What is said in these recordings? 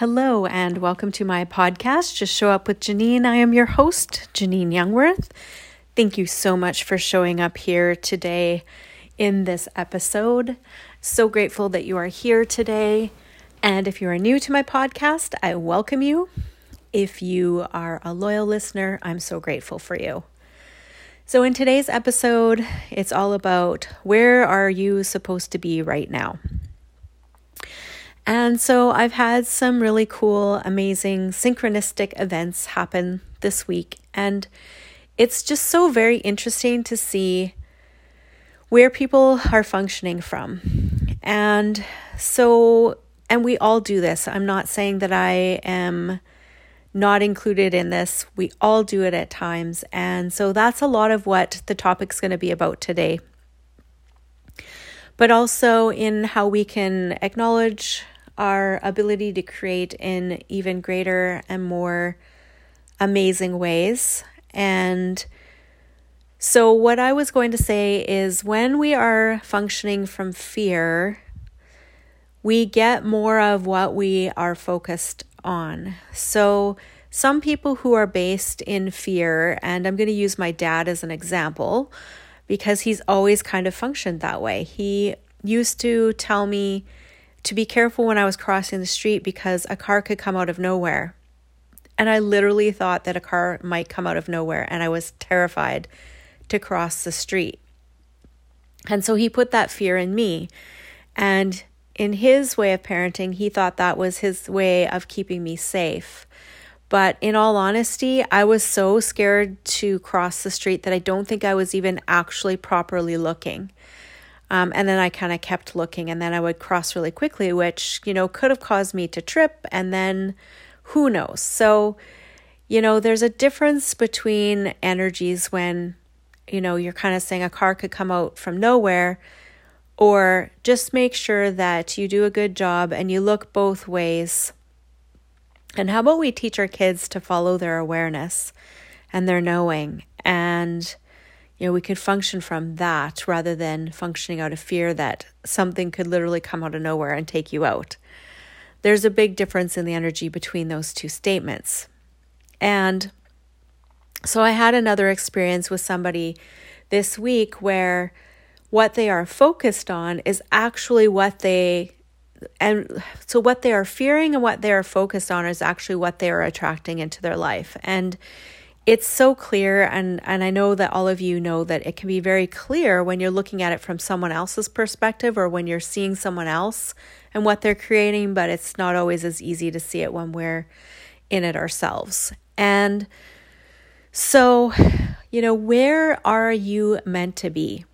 Hello, and welcome to my podcast, Just Show Up with Janine. I am your host, Janine Youngworth. Thank you so much for showing up here today in this episode. So grateful that you are here today. And if you are new to my podcast, I welcome you. If you are a loyal listener, I'm so grateful for you. So, in today's episode, it's all about where are you supposed to be right now? And so I've had some really cool, amazing, synchronistic events happen this week. And it's just so very interesting to see where people are functioning from. And so, and we all do this. I'm not saying that I am not included in this. We all do it at times. And so that's a lot of what the topic's going to be about today. But also in how we can acknowledge our ability to create in even greater and more amazing ways. And so, what I was going to say is when we are functioning from fear, we get more of what we are focused on. So, some people who are based in fear, and I'm going to use my dad as an example because he's always kind of functioned that way. He used to tell me, to be careful when I was crossing the street because a car could come out of nowhere. And I literally thought that a car might come out of nowhere, and I was terrified to cross the street. And so he put that fear in me. And in his way of parenting, he thought that was his way of keeping me safe. But in all honesty, I was so scared to cross the street that I don't think I was even actually properly looking. Um, and then I kind of kept looking, and then I would cross really quickly, which, you know, could have caused me to trip, and then who knows? So, you know, there's a difference between energies when, you know, you're kind of saying a car could come out from nowhere, or just make sure that you do a good job and you look both ways. And how about we teach our kids to follow their awareness and their knowing and you know, we could function from that rather than functioning out of fear that something could literally come out of nowhere and take you out. There's a big difference in the energy between those two statements. And so I had another experience with somebody this week where what they are focused on is actually what they and so what they are fearing and what they are focused on is actually what they are attracting into their life. And it's so clear and and I know that all of you know that it can be very clear when you're looking at it from someone else's perspective or when you're seeing someone else and what they're creating, but it's not always as easy to see it when we're in it ourselves. And so, you know, where are you meant to be?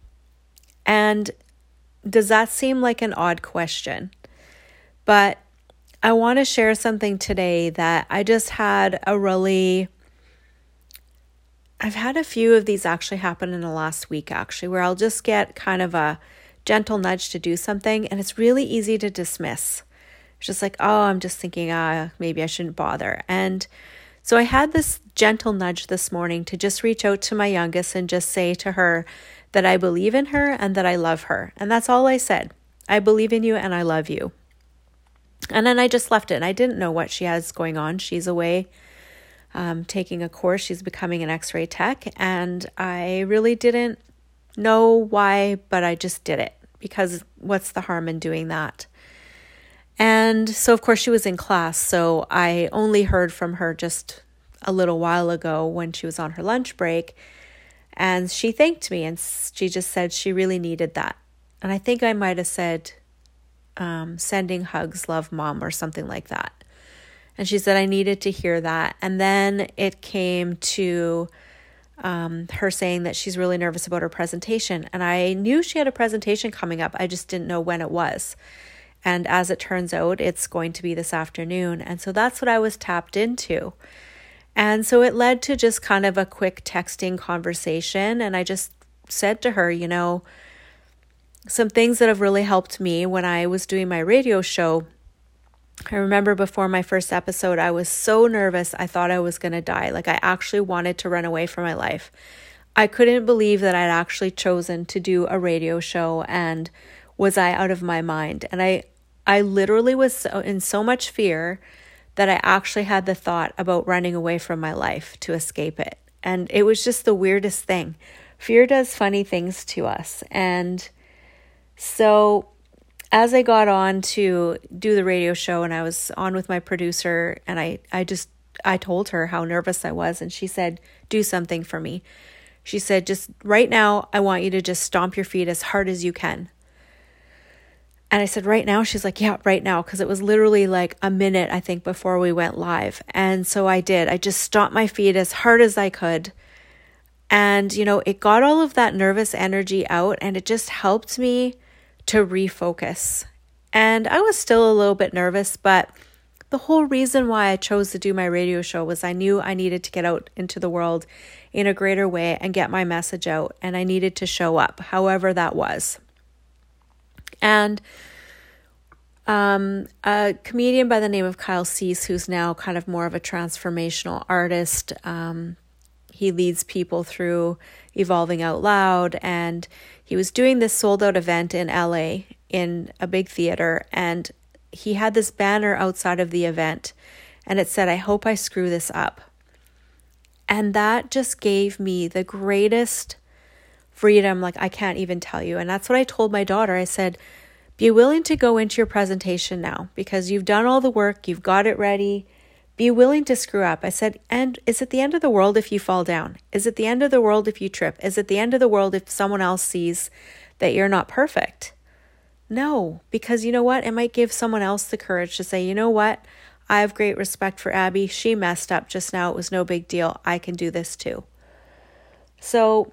And does that seem like an odd question? But I want to share something today that I just had a really I've had a few of these actually happen in the last week, actually, where I'll just get kind of a gentle nudge to do something, and it's really easy to dismiss. It's just like, oh, I'm just thinking, ah, maybe I shouldn't bother. And so I had this gentle nudge this morning to just reach out to my youngest and just say to her that I believe in her and that I love her. And that's all I said. I believe in you and I love you. And then I just left it. And I didn't know what she has going on. She's away um, taking a course. She's becoming an x ray tech. And I really didn't know why, but I just did it because what's the harm in doing that? And so, of course, she was in class. So I only heard from her just a little while ago when she was on her lunch break. And she thanked me and she just said she really needed that. And I think I might have said, um, sending hugs, love mom, or something like that. And she said, I needed to hear that. And then it came to um, her saying that she's really nervous about her presentation. And I knew she had a presentation coming up, I just didn't know when it was. And as it turns out, it's going to be this afternoon. And so that's what I was tapped into. And so it led to just kind of a quick texting conversation. And I just said to her, you know, some things that have really helped me when I was doing my radio show I remember before my first episode, I was so nervous. I thought I was going to die. Like, I actually wanted to run away from my life. I couldn't believe that I'd actually chosen to do a radio show and was I out of my mind? And I, I literally was so, in so much fear that I actually had the thought about running away from my life to escape it. And it was just the weirdest thing. Fear does funny things to us. And so as I got on to do the radio show and I was on with my producer and I I just I told her how nervous I was and she said, "Do something for me." She said, "Just right now, I want you to just stomp your feet as hard as you can." And I said, right now? She's like, yeah, right now. Because it was literally like a minute, I think, before we went live. And so I did. I just stomped my feet as hard as I could. And, you know, it got all of that nervous energy out and it just helped me to refocus. And I was still a little bit nervous, but the whole reason why I chose to do my radio show was I knew I needed to get out into the world in a greater way and get my message out. And I needed to show up, however that was. And um, a comedian by the name of Kyle Cease, who's now kind of more of a transformational artist. Um, he leads people through evolving out loud, and he was doing this sold out event in LA in a big theater, and he had this banner outside of the event, and it said, I hope I screw this up. And that just gave me the greatest freedom, like I can't even tell you. And that's what I told my daughter. I said, be willing to go into your presentation now because you've done all the work, you've got it ready. Be willing to screw up. I said, and is it the end of the world if you fall down? Is it the end of the world if you trip? Is it the end of the world if someone else sees that you're not perfect? No, because you know what? It might give someone else the courage to say, you know what? I have great respect for Abby. She messed up just now. It was no big deal. I can do this too. So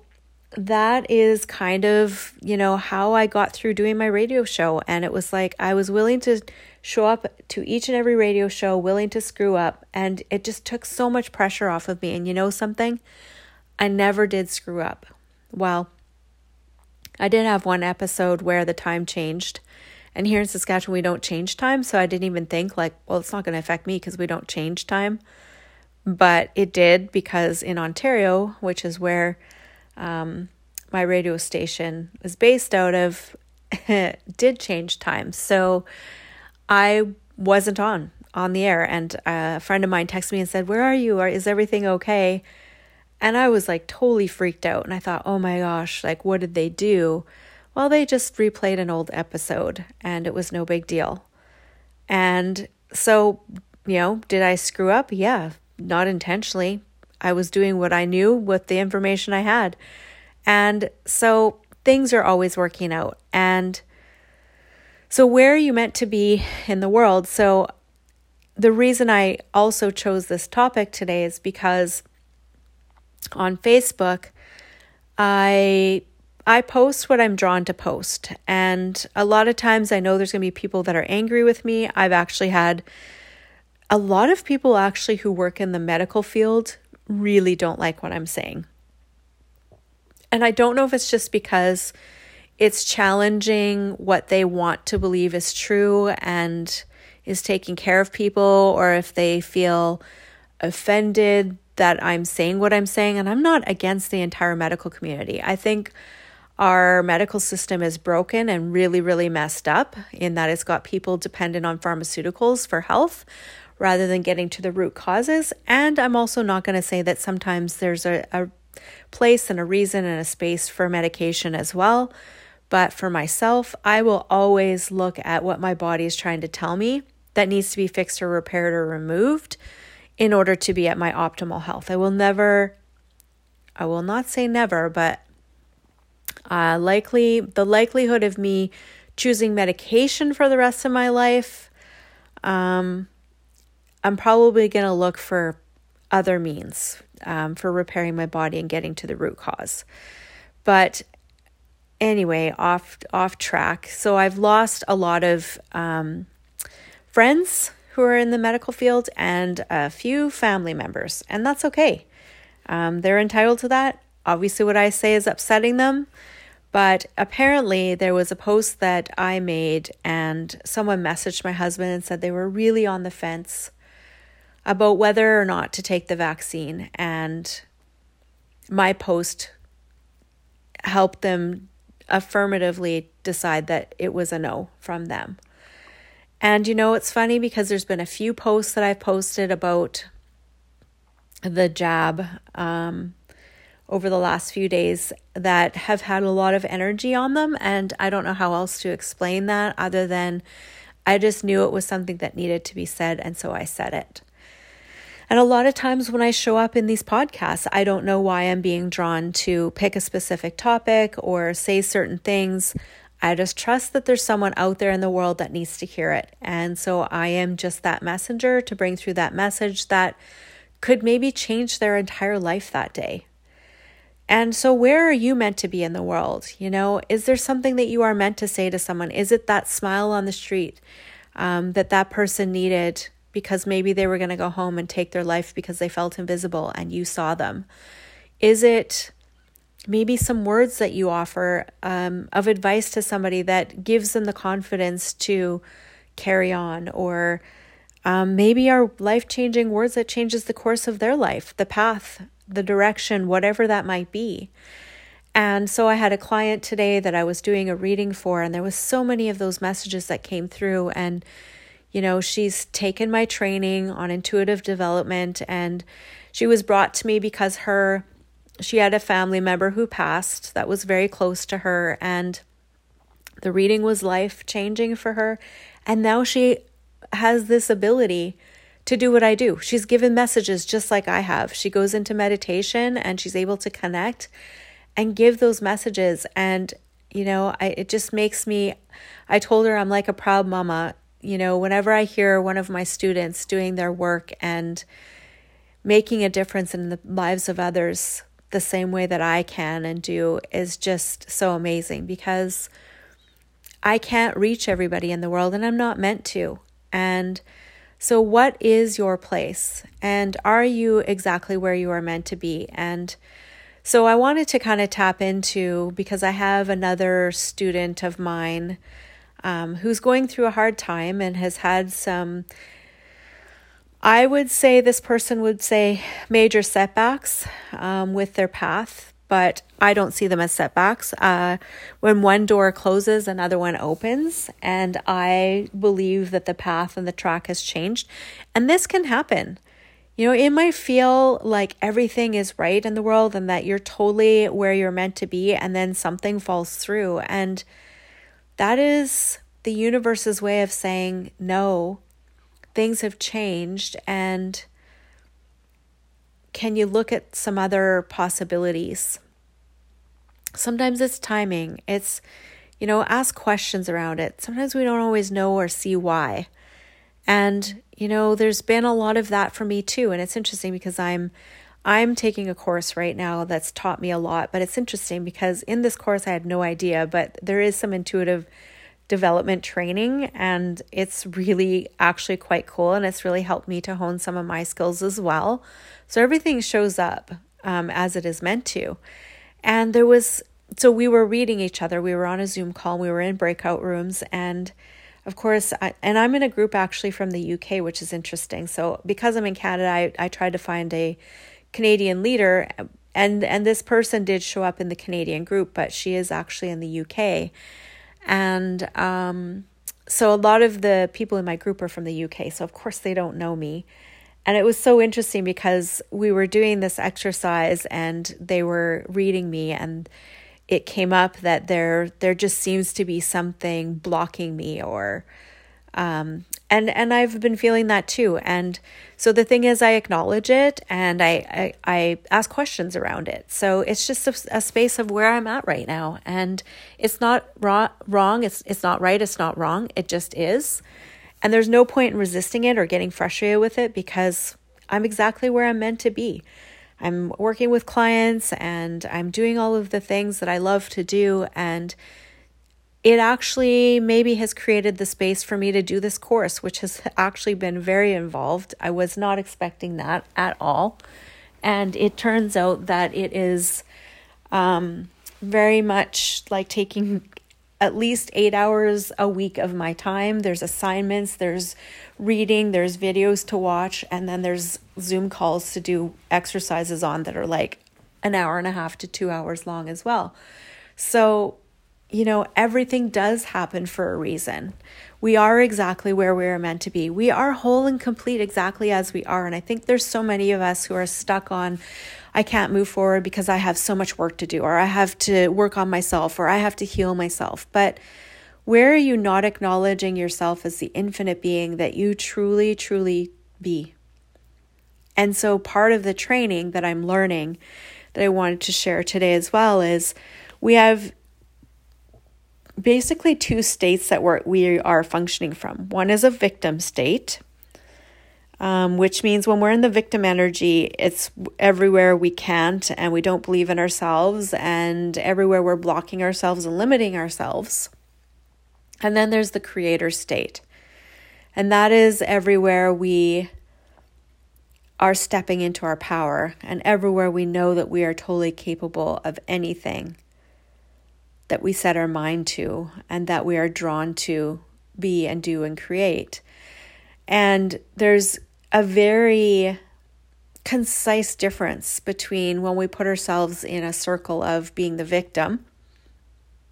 that is kind of, you know, how I got through doing my radio show. And it was like I was willing to show up to each and every radio show, willing to screw up. And it just took so much pressure off of me. And you know something? I never did screw up. Well, I did have one episode where the time changed. And here in Saskatchewan, we don't change time. So I didn't even think, like, well, it's not going to affect me because we don't change time. But it did because in Ontario, which is where um, my radio station was based out of did change times. So I wasn't on on the air and a friend of mine texted me and said, "Where are you? Is everything okay?" And I was like totally freaked out and I thought, "Oh my gosh, like what did they do?" Well, they just replayed an old episode and it was no big deal. And so, you know, did I screw up? Yeah, not intentionally, I was doing what I knew with the information I had. And so things are always working out. And so, where are you meant to be in the world? So, the reason I also chose this topic today is because on Facebook, I I post what I'm drawn to post. And a lot of times I know there's going to be people that are angry with me. I've actually had a lot of people actually who work in the medical field really don't like what I'm saying. And I don't know if it's just because it's challenging what they want to believe is true and is taking care of people, or if they feel offended that I'm saying what I'm saying. And I'm not against the entire medical community. I think our medical system is broken and really, really messed up in that it's got people dependent on pharmaceuticals for health rather than getting to the root causes. And I'm also not going to say that sometimes there's a, a place and a reason and a space for medication as well. But for myself, I will always look at what my body is trying to tell me that needs to be fixed or repaired or removed in order to be at my optimal health. I will never, I will not say never, but uh, likely the likelihood of me choosing medication for the rest of my life um, I'm probably going to look for other means um, for repairing my body and getting to the root cause. But anyway, off off track. So I've lost a lot of um, friends who are in the medical field and a few family members, and that's okay. Um, they're entitled to that. Obviously, what I say is upsetting them, but apparently, there was a post that I made, and someone messaged my husband and said they were really on the fence about whether or not to take the vaccine. And my post helped them affirmatively decide that it was a no from them. And you know, it's funny because there's been a few posts that I've posted about the jab um, over the last few days that have had a lot of energy on them. And I don't know how else to explain that other than I just knew it was something that needed to be said. And so I said it. And a lot of times when I show up in these podcasts, I don't know why I'm being drawn to pick a specific topic or say certain things. I just trust that there's someone out there in the world that needs to hear it. And so I am just that messenger to bring through that message that could maybe change their entire life that day. And so, where are you meant to be in the world? You know, is there something that you are meant to say to someone? Is it that smile on the street um, that that person needed because maybe they were going to go home and take their life because they felt invisible and you saw them? Is it maybe some words that you offer um, of advice to somebody that gives them the confidence to carry on or um, maybe are life changing words that changes the course of their life the path the direction whatever that might be and so i had a client today that i was doing a reading for and there was so many of those messages that came through and you know she's taken my training on intuitive development and she was brought to me because her she had a family member who passed that was very close to her and the reading was life changing for her and now she has this ability to do what I do. She's given messages just like I have. She goes into meditation and she's able to connect and give those messages and you know, I it just makes me I told her I'm like a proud mama. You know, whenever I hear one of my students doing their work and making a difference in the lives of others, the same way that I can and do is just so amazing because I can't reach everybody in the world and I'm not meant to. And so, what is your place? And are you exactly where you are meant to be? And so, I wanted to kind of tap into because I have another student of mine um, who's going through a hard time and has had some I would say this person would say major setbacks um, with their path, but I don't see them as setbacks. Uh, when one door closes, another one opens, and I believe that the path and the track has changed. And this can happen. You know, it might feel like everything is right in the world and that you're totally where you're meant to be, and then something falls through. And that is the universe's way of saying, no, things have changed and can you look at some other possibilities? Sometimes it's timing. It's, you know, ask questions around it. Sometimes we don't always know or see why. And, you know, there's been a lot of that for me too. And it's interesting because I'm I'm taking a course right now that's taught me a lot, but it's interesting because in this course I had no idea, but there is some intuitive development training and it's really actually quite cool and it's really helped me to hone some of my skills as well. So everything shows up um, as it is meant to. And there was so we were reading each other. We were on a zoom call. We were in breakout rooms and of course I, and i'm in a group actually from the uk which is interesting. So because i'm in canada i, I tried to find a canadian leader and and this person did show up in the canadian group but she is actually in the uk and um, so a lot of the people in my group are from the UK. So, of course, they don't know me. And it was so interesting because we were doing this exercise and they were reading me and it came up that there there just seems to be something blocking me or um, and and I've been feeling that too. And so the thing is, I acknowledge it and I I, I ask questions around it. So it's just a, a, space of where I'm at right now, and it's not wrong. Wrong. It's it's not right. It's not wrong. It just is, and there's no point in resisting it or getting frustrated with it because I'm exactly where I'm meant to be. I'm working with clients and I'm doing all of the things that I love to do and it actually maybe has created the space for me to do this course, which has actually been very involved. I was not expecting that at all. And it turns out that it is um, very much like taking at least eight hours a week of my time. There's assignments, there's reading, there's videos to watch, and then there's Zoom calls to do exercises on that are like an hour and a half to two hours long as well. So you know, everything does happen for a reason. We are exactly where we are meant to be. We are whole and complete exactly as we are. And I think there's so many of us who are stuck on, I can't move forward because I have so much work to do, or I have to work on myself, or I have to heal myself. But where are you not acknowledging yourself as the infinite being that you truly, truly be? And so, part of the training that I'm learning that I wanted to share today as well is we have basically two states that we're, we are functioning from. One is a victim state, um, which means when we're in the victim energy, it's everywhere we can't and we don't believe in ourselves, and everywhere we're blocking ourselves and limiting ourselves. And then there's the creator state, and that is everywhere we are stepping into our power, and everywhere we know that we are totally capable of anything that we set our mind to and that we are drawn to be and do and create. And there's a very concise difference between when we put ourselves in a circle of being the victim.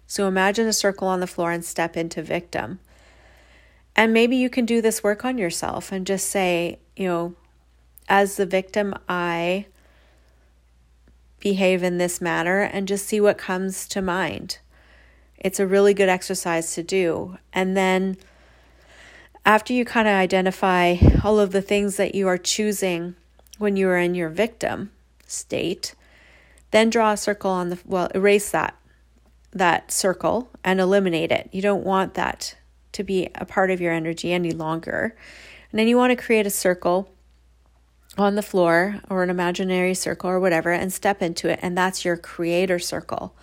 So imagine a circle on the floor and step into victim. And maybe you can do this work on yourself and just say, you know, as the victim, I behave in this manner and just see what comes to mind. It's a really good exercise to do. And then after you kind of identify all of the things that you are choosing when you are in your victim state, then draw a circle on the well, erase that that circle and eliminate it. You don't want that to be a part of your energy any longer. And then you want to create a circle on the floor or an imaginary circle or whatever and step into it and that's your creator circle.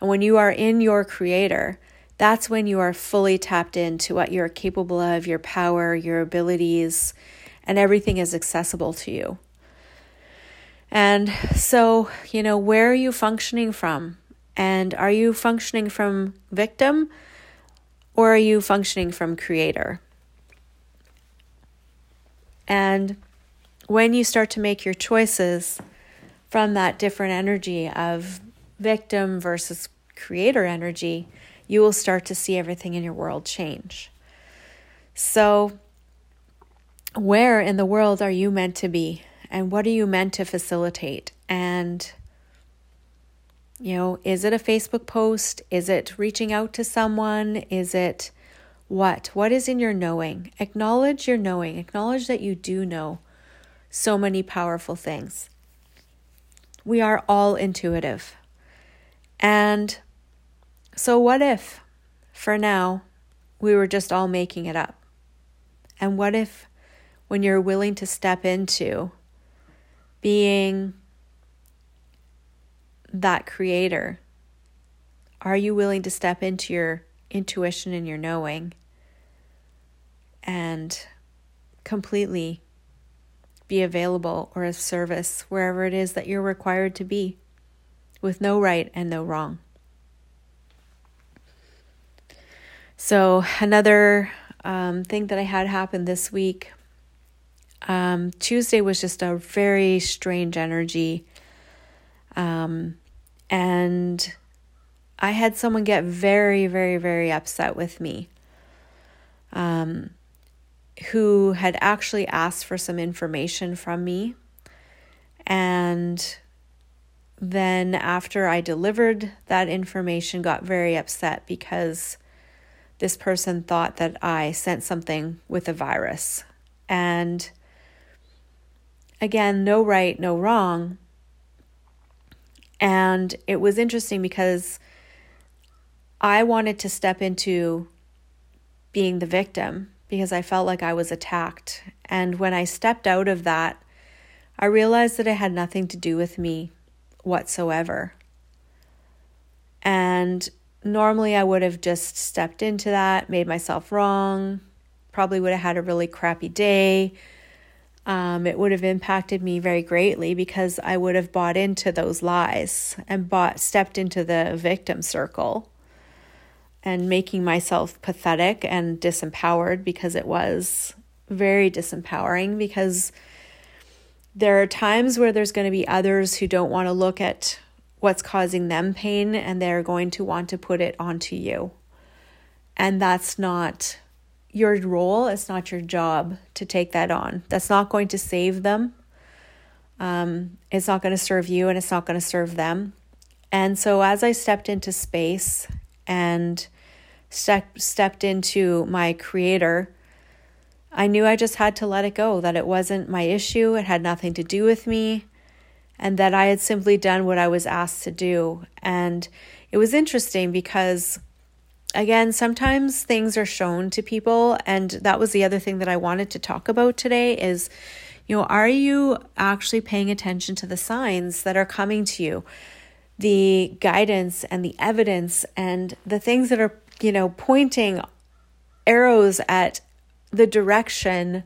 And when you are in your creator, that's when you are fully tapped into what you're capable of, your power, your abilities, and everything is accessible to you. And so, you know, where are you functioning from? And are you functioning from victim or are you functioning from creator? And when you start to make your choices from that different energy of victim versus creator energy, you will start to see everything in your world change. So, where in the world are you meant to be? And what are you meant to facilitate? And, you know, is it a Facebook post? Is it reaching out to someone? Is it what? What is in your knowing? Acknowledge your knowing. Acknowledge that you do know so many powerful things. We are all intuitive. And so, what if, for now, we were just all making it up? And what if, when you're willing to step into being that creator, are you willing to step into your intuition and your knowing and completely be available or of service wherever it is that you're required to be? with no right and no wrong. So, another um, thing that I had happen this week um, Tuesday was just a very strange energy. Um, and I had someone get very, very, very upset with me um, who had actually asked for some information from me. And then after I delivered that information got very upset because this person thought that I sent something with a virus. And again, no right, no wrong. And it was interesting because I wanted to step into being the victim because I felt like I was attacked. And when I stepped out of that, I realized that it had nothing to do with me whatsoever. And normally I would have just stepped into that, made myself wrong, probably would have had a really crappy day. Um, it would have impacted me very greatly because I would have bought into those lies and bought stepped into the victim circle and making myself pathetic and disempowered because it was very disempowering because there are times where there's going to be others who don't want to look at what's causing them pain and they're going to want to put it onto you. And that's not your role, it's not your job to take that on. That's not going to save them. Um, it's not going to serve you and it's not going to serve them. And so as I stepped into space and step, stepped into my creator, I knew I just had to let it go, that it wasn't my issue, it had nothing to do with me, and that I had simply done what I was asked to do. And it was interesting because again, sometimes things are shown to people, and that was the other thing that I wanted to talk about today is you know, are you actually paying attention to the signs that are coming to you? The guidance and the evidence and the things that are, you know, pointing arrows at the direction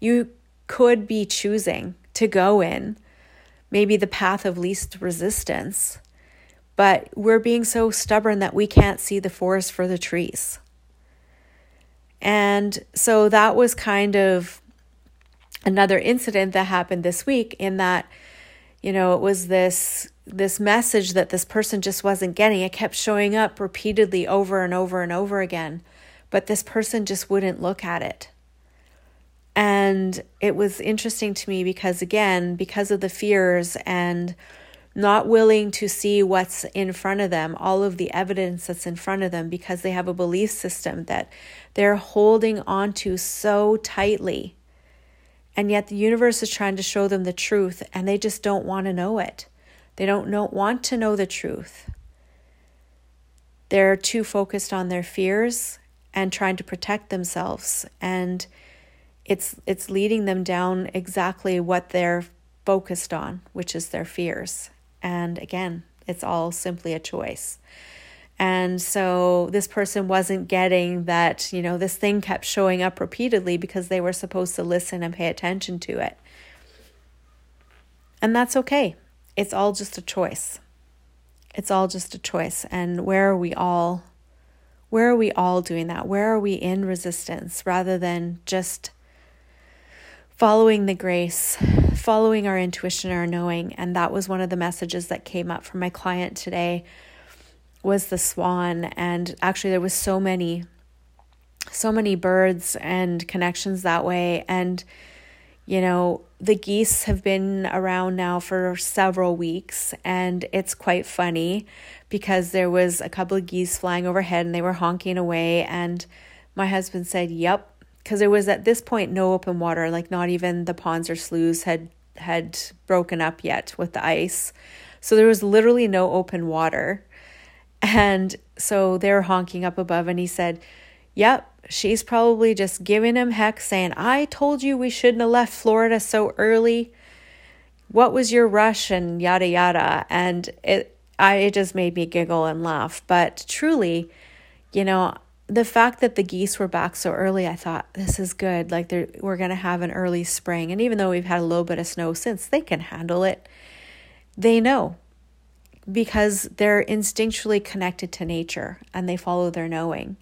you could be choosing to go in, maybe the path of least resistance. But we're being so stubborn that we can't see the forest for the trees. And so that was kind of another incident that happened this week in that you know it was this this message that this person just wasn't getting. It kept showing up repeatedly over and over and over again but this person just wouldn't look at it. And it was interesting to me because again because of the fears and not willing to see what's in front of them, all of the evidence that's in front of them, because they have a belief system that they're holding onto so tightly. And yet the universe is trying to show them the truth and they just don't want to know it. They don't know, want to know the truth. They're too focused on their fears and trying to protect themselves and it's it's leading them down exactly what they're focused on, which is their fears. And again, it's all simply a choice. And so this person wasn't getting that, you know, this thing kept showing up repeatedly because they were supposed to listen and pay attention to it. And that's okay. It's all just a choice. It's all just a choice. And where are we all where are we all doing that? Where are we in resistance rather than just following the grace, following our intuition, our knowing? And that was one of the messages that came up from my client today was the swan and actually there was so many so many birds and connections that way and you know the geese have been around now for several weeks and it's quite funny because there was a couple of geese flying overhead and they were honking away and my husband said yep because there was at this point no open water like not even the ponds or sloughs had had broken up yet with the ice. So there was literally no open water. And so they're honking up above, and he said, Yep, she's probably just giving him heck, saying, I told you we shouldn't have left Florida so early. What was your rush? And yada yada. And it I it just made me giggle and laugh. But truly, you know, the fact that the geese were back so early, I thought this is good. Like we're gonna have an early spring, and even though we've had a little bit of snow since, they can handle it. They know because they're instinctually connected to nature and they follow their knowing.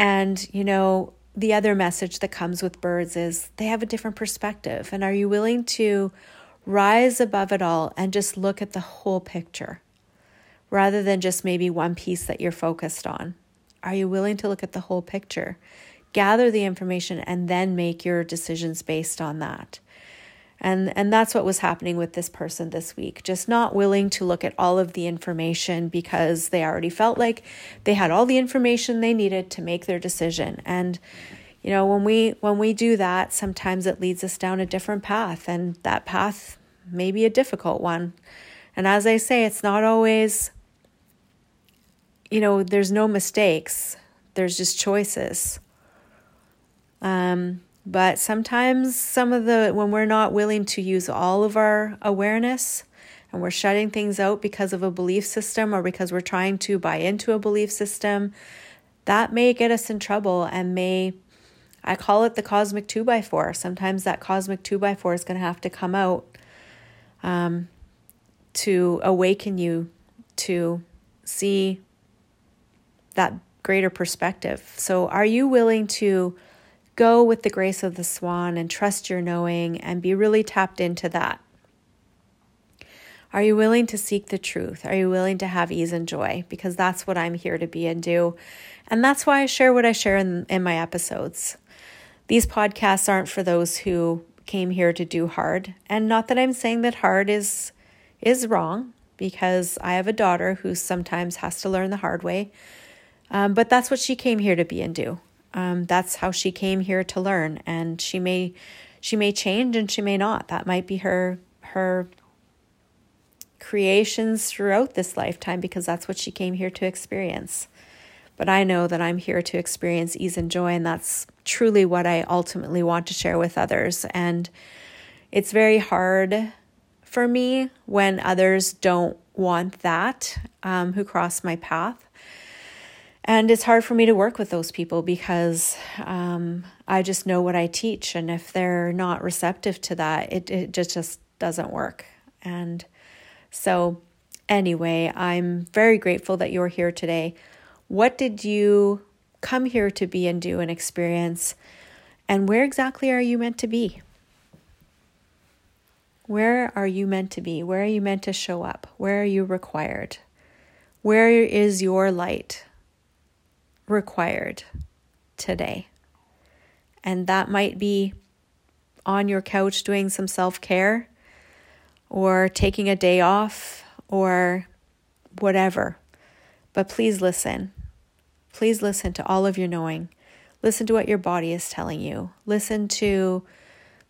And, you know, the other message that comes with birds is they have a different perspective. And are you willing to rise above it all and just look at the whole picture rather than just maybe one piece that you're focused on? Are you willing to look at the whole picture? Gather the information and then make your decisions based on that. And, and that's what was happening with this person this week. Just not willing to look at all of the information because they already felt like they had all the information they needed to make their decision. And, you know, when we when we do that, sometimes it leads us down a different path, and that path may be a difficult one. And as I say, it's not always, you know, there's no mistakes. There's just choices. Um, but sometimes, some of the, when we're not willing to use all of our awareness and we're shutting things out because of a belief system or because we're trying to buy into a belief system, that may get us in trouble and may, I call it the cosmic two by four. Sometimes that cosmic two by four is going to have to come out um, to awaken you to see that greater perspective. So, are you willing to? Go with the grace of the swan and trust your knowing and be really tapped into that. Are you willing to seek the truth? Are you willing to have ease and joy? Because that's what I'm here to be and do. And that's why I share what I share in, in my episodes. These podcasts aren't for those who came here to do hard. And not that I'm saying that hard is is wrong, because I have a daughter who sometimes has to learn the hard way. Um, but that's what she came here to be and do. Um, that's how she came here to learn, and she may she may change and she may not. That might be her her creations throughout this lifetime because that's what she came here to experience. But I know that I'm here to experience ease and joy, and that's truly what I ultimately want to share with others. And it's very hard for me when others don't want that um, who cross my path. And it's hard for me to work with those people because um, I just know what I teach. And if they're not receptive to that, it, it just, just doesn't work. And so, anyway, I'm very grateful that you're here today. What did you come here to be and do and experience? And where exactly are you meant to be? Where are you meant to be? Where are you meant to show up? Where are you required? Where is your light required today? And that might be on your couch doing some self care or taking a day off or whatever. But please listen. Please listen to all of your knowing. Listen to what your body is telling you. Listen to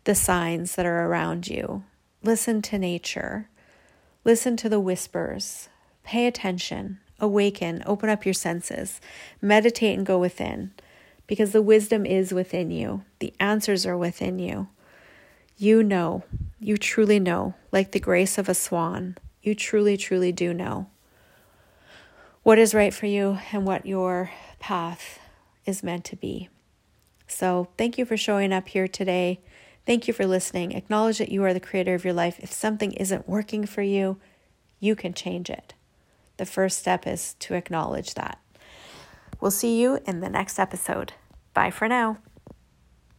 the signs that are around you. Listen to nature. Listen to the whispers. Pay attention. Awaken. Open up your senses. Meditate and go within because the wisdom is within you. The answers are within you. You know, you truly know, like the grace of a swan. You truly, truly do know what is right for you and what your path is meant to be. So, thank you for showing up here today. Thank you for listening. Acknowledge that you are the creator of your life. If something isn't working for you, you can change it. The first step is to acknowledge that. We'll see you in the next episode. Bye for now.